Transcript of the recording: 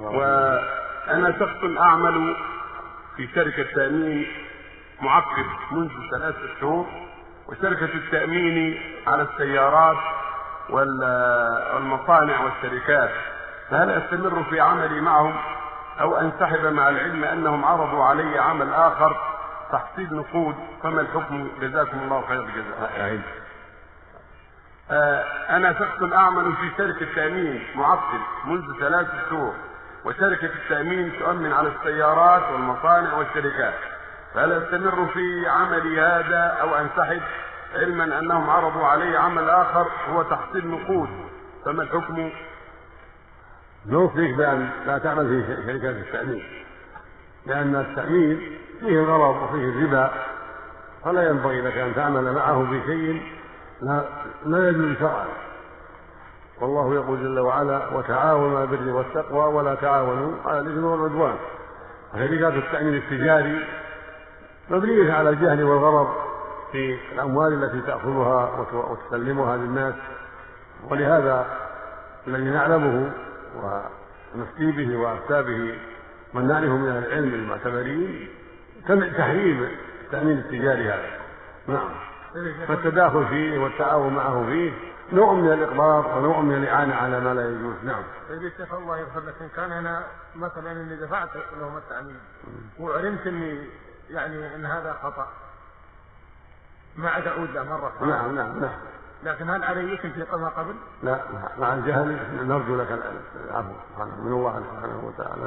وأنا شخص أعمل في شركة تأمين معقد منذ ثلاثة شهور وشركة التأمين على السيارات والمصانع والشركات. فهل أستمر في عملي معهم أو أنسحب مع العلم أنهم عرضوا علي عمل آخر تحصيل نقود فما الحكم؟ جزاكم الله خير الجزاء. آه أنا شخص أعمل في شركة تأمين معقد منذ ثلاث شهور. وشركة التأمين تؤمن على السيارات والمصانع والشركات. فهل أستمر في عملي هذا أو أنسحب؟ علما أنهم عرضوا علي عمل آخر هو تحصيل نقود. فما الحكم؟ نوصيك بأن لا تعمل في شركات التأمين. لأن التأمين فيه الغرض وفيه الربا. فلا ينبغي لك أن تعمل معه في شيء لا لا يجوز شرعا. والله يقول جل وعلا وتعاونوا على البر والتقوى ولا تعاونوا على الإثم والعدوان. شركات التأمين التجاري مبنية على الجهل والغرض في الأموال التي تأخذها وتسلمها للناس. ولهذا الذي نعلمه ونفتي به وافتى به من نعرفه من العلم المعتبرين تحريم التأمين التجاري هذا. نعم. فالتداخل فيه والتعاون معه فيه نوع من الإقرار ونوع من الإعانة على ما لا يجوز. نعم. طيب يا شيخ الله يغفر لك. إن كان أنا مثلا إني دفعت لهم التأمين وعلمت إني يعني إن هذا خطأ ما عاد أعود له مرة ثانية. نعم نعم نعم. لكن هل علي إثم في ما قبل؟ لا مع الجهل نرجو لك العفو. من الله سبحانه وتعالى.